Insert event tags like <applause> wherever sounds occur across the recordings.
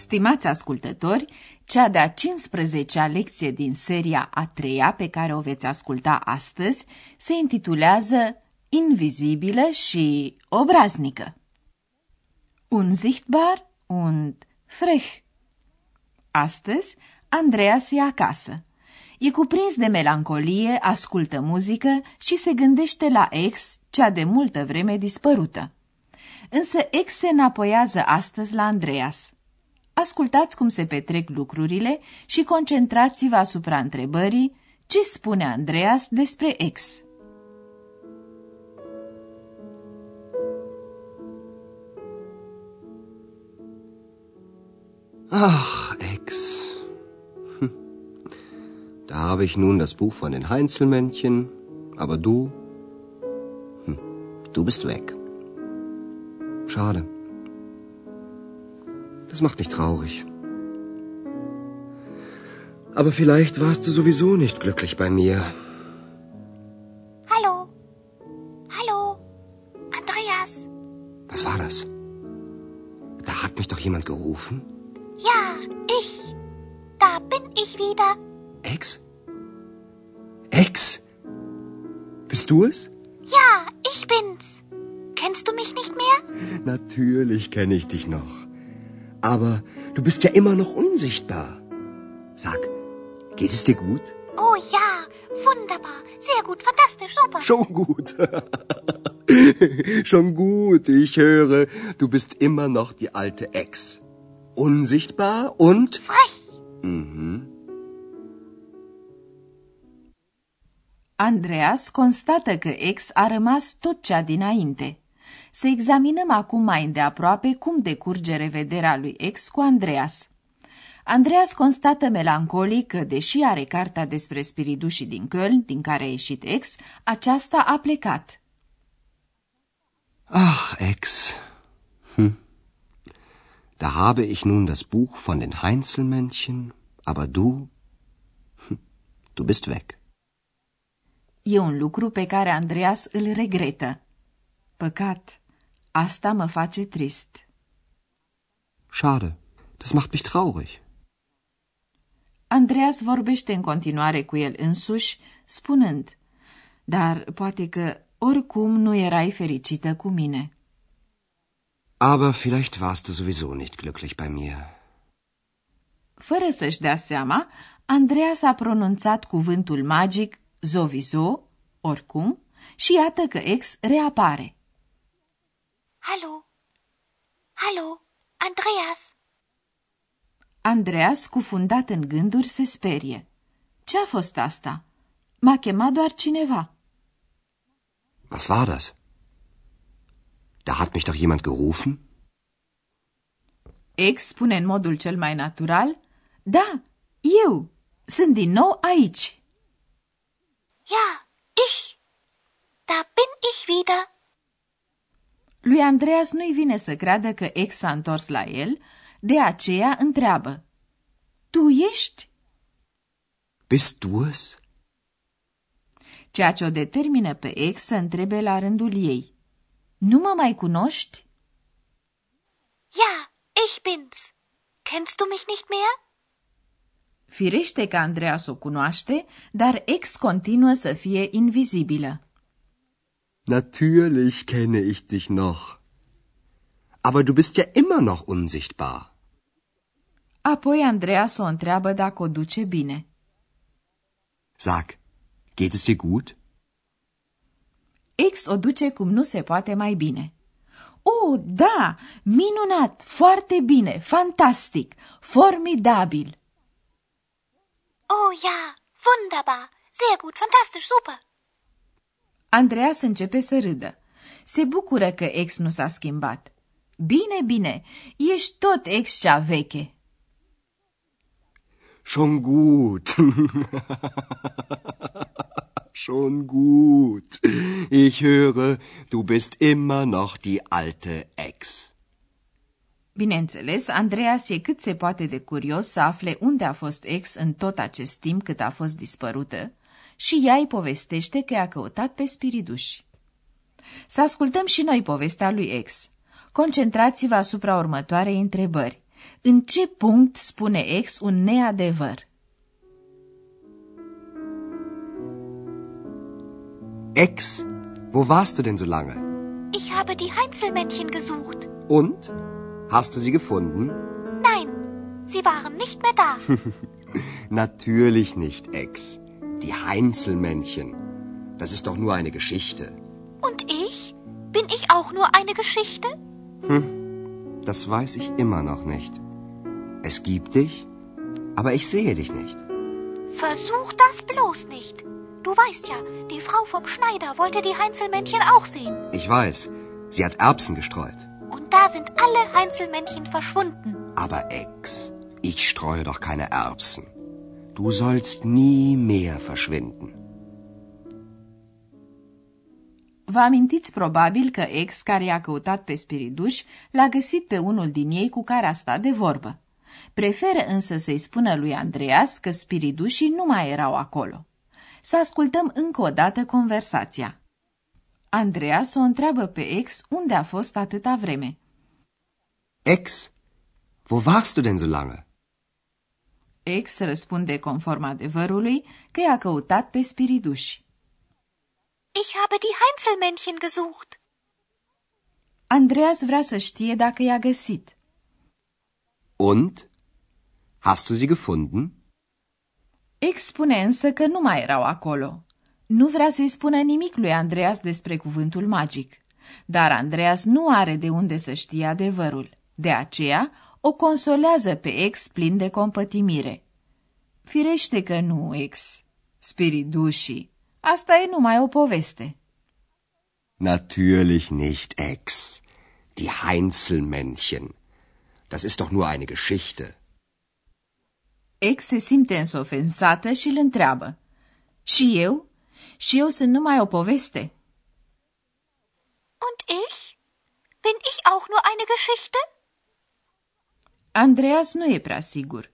Stimați ascultători, cea de-a 15-a lecție din seria a treia pe care o veți asculta astăzi se intitulează Invizibilă și obraznică. Unsichtbar und frech. Astăzi, Andreas e acasă. E cuprins de melancolie, ascultă muzică și se gândește la ex, cea de multă vreme dispărută. Însă ex se înapoiază astăzi la Andreas – ascultați cum se petrec lucrurile și concentrați-vă asupra întrebării ce spune Andreas despre ex. Ach, Ex. Hm. <laughs> Da habe ich nun das Buch von den Heinzelmännchen, aber du, hm, du bist weg. Schade. Das macht mich traurig. Aber vielleicht warst du sowieso nicht glücklich bei mir. Hallo. Hallo. Andreas. Was war das? Da hat mich doch jemand gerufen. Ja, ich. Da bin ich wieder. Ex? Ex? Bist du es? Ja, ich bin's. Kennst du mich nicht mehr? Natürlich kenne ich dich noch. Aber du bist ja immer noch unsichtbar. Sag, geht es dir gut? Oh ja, wunderbar. Sehr gut, fantastisch, super. Schon gut. <laughs> Schon gut, ich höre, du bist immer noch die alte Ex. Unsichtbar und... Frech. Mhm. Andreas constată că ex a rămas tot cea dinainte. Să examinăm acum mai îndeaproape cum decurge revederea lui ex cu Andreas. Andreas constată melancolic că, deși are cartea despre spiridușii din Köln, din care a ieșit ex, aceasta a plecat. Ach, Ex. Hm. Da habe ich nun das Buch von den Heinzelmännchen, aber du, hm, du bist weg. E un lucru pe care Andreas îl regretă. Păcat, asta mă face trist. Schade, das macht mich traurig. Andreas vorbește în continuare cu el însuși, spunând, dar poate că oricum nu erai fericită cu mine. Aber vielleicht warst du sowieso nicht glücklich bei mir. Fără să-și dea seama, Andreas a pronunțat cuvântul magic zovizo, oricum, și iată că ex reapare. Hallo. Hallo, Andreas. Andreas, cufundat în gânduri, se sperie. Ce a fost asta? M-a chemat doar cineva. Was war das? Da hat mich doch jemand gerufen? Ex spune în modul cel mai natural, Da, eu, sunt din nou aici. Ja, ich. Da bin ich wieder. Lui Andreas nu-i vine să creadă că ex s-a întors la el, de aceea întreabă. Tu ești? Bist du es? Ceea ce o determină pe ex să întrebe la rândul ei. Nu mă mai cunoști? Ja, ich bin's. Kennst du mich nicht mehr? Firește că Andreas o cunoaște, dar ex continuă să fie invizibilă. Natürlich kenne ich dich noch. Aber du bist ja immer noch unsichtbar. Apoi Andreas o întreabă dacă o duce bine. Sag, geht es dir gut? Ex o duce cum nu se poate mai bine. Oh, da, minunat, foarte bine, fantastic, formidabil. Oh ja, wunderbar. Sehr gut, fantastisch, super. Andreas începe să râdă. Se bucură că ex nu s-a schimbat. Bine, bine, ești tot ex cea veche. Schon gut. schon <laughs> gut. Ich höre, du bist immer noch die alte Ex. Bineînțeles, Andreas e cât se poate de curios să afle unde a fost ex în tot acest timp cât a fost dispărută și ea îi povestește că i-a căutat pe spiriduși. Să ascultăm și noi povestea lui ex. Concentrați-vă asupra următoarei întrebări. În ce punct spune ex un neadevăr? Ex, wo warst du denn so lange? Ich habe die Heinzelmännchen gesucht. Und? Hast du sie gefunden? Nein, sie waren nicht mehr da. <laughs> Natürlich nicht, Ex. Die Heinzelmännchen. Das ist doch nur eine Geschichte. Und ich? Bin ich auch nur eine Geschichte? Das weiß ich immer noch nicht. Es gibt dich, aber ich sehe dich nicht. Versuch das bloß nicht. Du weißt ja, die Frau vom Schneider wollte die Heinzelmännchen auch sehen. Ich weiß, sie hat Erbsen gestreut. Und da sind alle Heinzelmännchen verschwunden. Aber Ex, ich streue doch keine Erbsen. Du sollst nie mehr verschwinden. Vă amintiți probabil că ex care i-a căutat pe spiriduș l-a găsit pe unul din ei cu care a stat de vorbă. Preferă însă să-i spună lui Andreas că spiridușii nu mai erau acolo. Să ascultăm încă o dată conversația. Andreas o întreabă pe ex unde a fost atâta vreme. Ex, wo warst du denn so lange? Ex răspunde conform adevărului că i-a căutat pe spiriduși. Ich habe die Heinzelmännchen gesucht. Andreas vrea să știe dacă i-a găsit. Und? Hast du sie gefunden? Ex spune însă că nu mai erau acolo. Nu vrea să-i spună nimic lui Andreas despre cuvântul magic. Dar Andreas nu are de unde să știe adevărul. De aceea o consolează pe ex plin de compătimire. Firește că nu, ex. Spiridușii. Asta e numai o poveste. Natürlich nicht, Ex. Die Heinzelmännchen. Das ist doch nur eine Geschichte. Ex se simte însă ofensată și îl întreabă. Și eu? Și eu sunt numai o poveste? Und ich? Bin ich auch nur eine Geschichte? Andreas nu e prea sigur.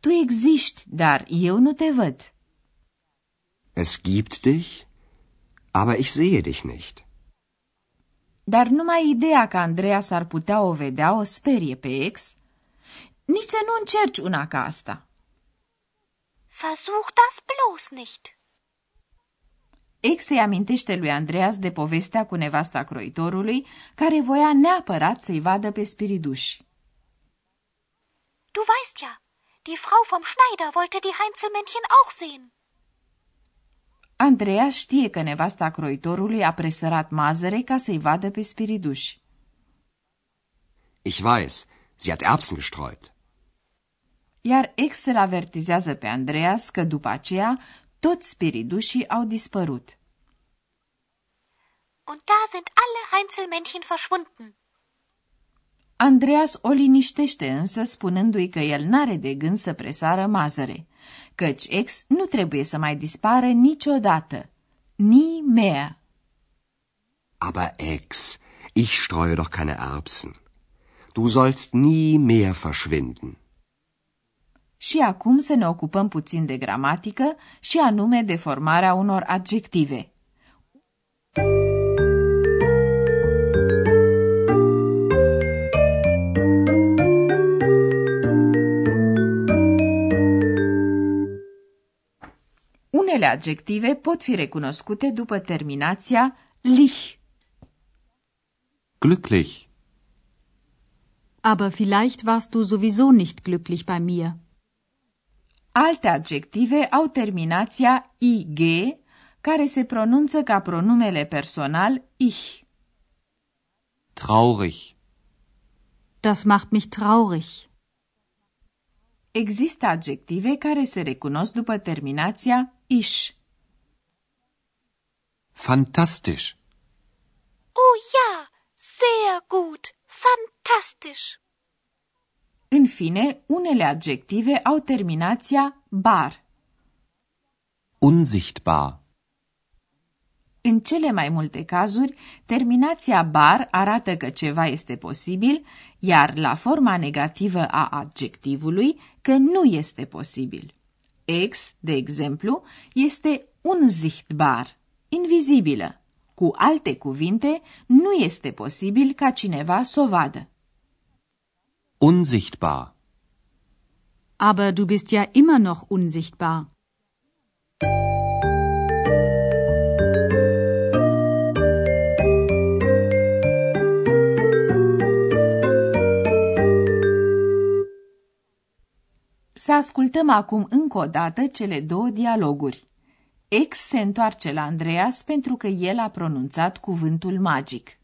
Tu existi, dar eu nu te văd. Es gibt dich, aber ich sehe dich nicht. Dar numai ideea că Andreas ar putea o vedea o sperie pe ex. Nici să nu încerci una ca asta. Versuch das bloß nicht. Ex îi amintește lui Andreas de povestea cu nevasta croitorului, care voia neapărat să-i vadă pe spiriduși. Du weißt ja, die Frau vom Schneider wollte die Heinzelmännchen auch sehen. Andreas știe că nevasta croitorului a presărat mazăre ca să-i vadă pe spiriduși. Ich weiß, sie hat Erbsen gestreut. Iar ex îl avertizează pe Andreas că după aceea toți spiridușii au dispărut. Und da sind alle Heinzelmännchen verschwunden. Andreas o liniștește însă spunându-i că el n-are de gând să presară mazăre, căci ex nu trebuie să mai dispară niciodată. Nie mehr. Aber Ex, ich streue doch keine Erbsen. Du sollst nie mehr verschwinden. Și acum să ne ocupăm puțin de gramatică și anume de formarea unor adjective. Unele adjective pot fi recunoscute după terminația lich. Glücklich. Aber vielleicht warst du sowieso nicht glücklich bei mir. Alte adjective au terminația ig, care se pronunță ca pronumele personal ich. Traurig. Das macht mich traurig. Există adjective care se recunosc după terminația ish. Fantastisch. Oh ja, sehr gut, fantastisch. În fine, unele adjective au terminația bar. Unsichtbar. În cele mai multe cazuri, terminația bar arată că ceva este posibil, iar la forma negativă a adjectivului că nu este posibil. Ex, de exemplu, este unsichtbar, invizibilă. Cu alte cuvinte, nu este posibil ca cineva să o vadă. Unsichtbar. Aber du bist ja immer noch unsichtbar. Să ascultăm acum încă o dată cele două dialoguri. Ex se întoarce la Andreas pentru că el a pronunțat cuvântul magic.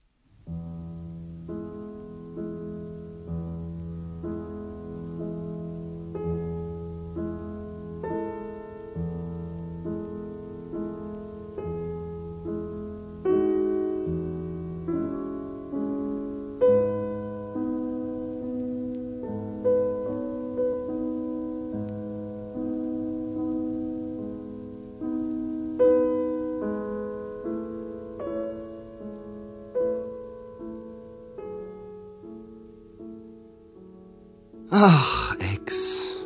Ach, Ex.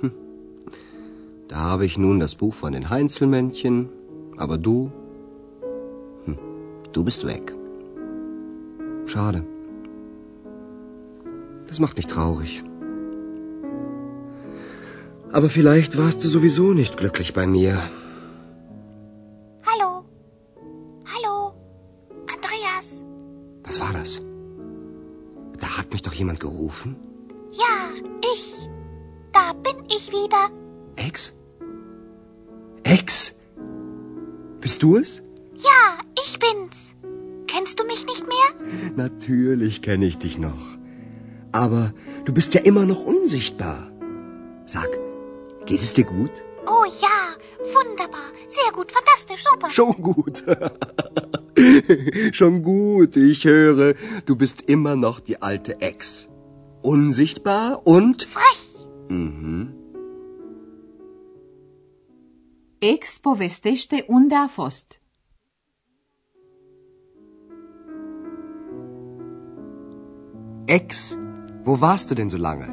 Hm. Da habe ich nun das Buch von den Heinzelmännchen, aber du, hm, du bist weg. Schade. Das macht mich traurig. Aber vielleicht warst du sowieso nicht glücklich bei mir. Hallo? Hallo? Andreas? Was war das? Da hat mich doch jemand gerufen. Wieder. Ex? Ex? Bist du es? Ja, ich bin's. Kennst du mich nicht mehr? Natürlich kenne ich dich noch. Aber du bist ja immer noch unsichtbar. Sag, geht es dir gut? Oh ja, wunderbar. Sehr gut, fantastisch, super. Schon gut. <laughs> Schon gut, ich höre, du bist immer noch die alte Ex. Unsichtbar und... Frech. Mhm. Ex povestește unde a fost. Ex, wo warst du denn so lange?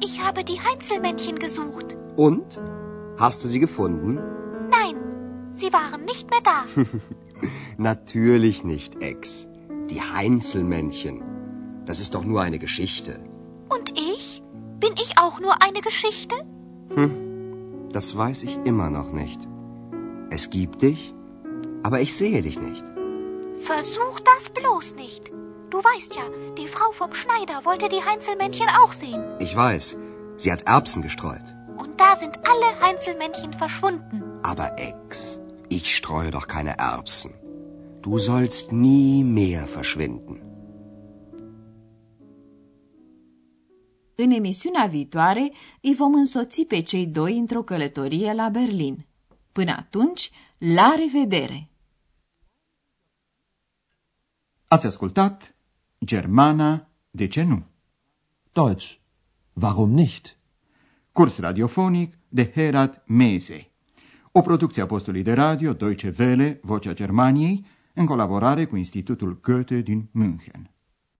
Ich habe die Heinzelmännchen gesucht. Und? Hast du sie gefunden? Nein, sie waren nicht mehr da. <laughs> Natürlich nicht, Ex. Die Heinzelmännchen. Das ist doch nur eine Geschichte. Und ich? Bin ich auch nur eine Geschichte? Das weiß ich immer noch nicht. Es gibt dich, aber ich sehe dich nicht. Versuch das bloß nicht. Du weißt ja, die Frau vom Schneider wollte die Heinzelmännchen auch sehen. Ich weiß, sie hat Erbsen gestreut. Und da sind alle Heinzelmännchen verschwunden. Aber Ex, ich streue doch keine Erbsen. Du sollst nie mehr verschwinden. În emisiunea viitoare îi vom însoți pe cei doi într-o călătorie la Berlin. Până atunci, la revedere! Ați ascultat Germana, de ce nu? Deutsch. Warum nicht? Curs radiofonic de Herat Mese. O producție a postului de radio Deutsche Welle, Vocea Germaniei, în colaborare cu Institutul Goethe din München.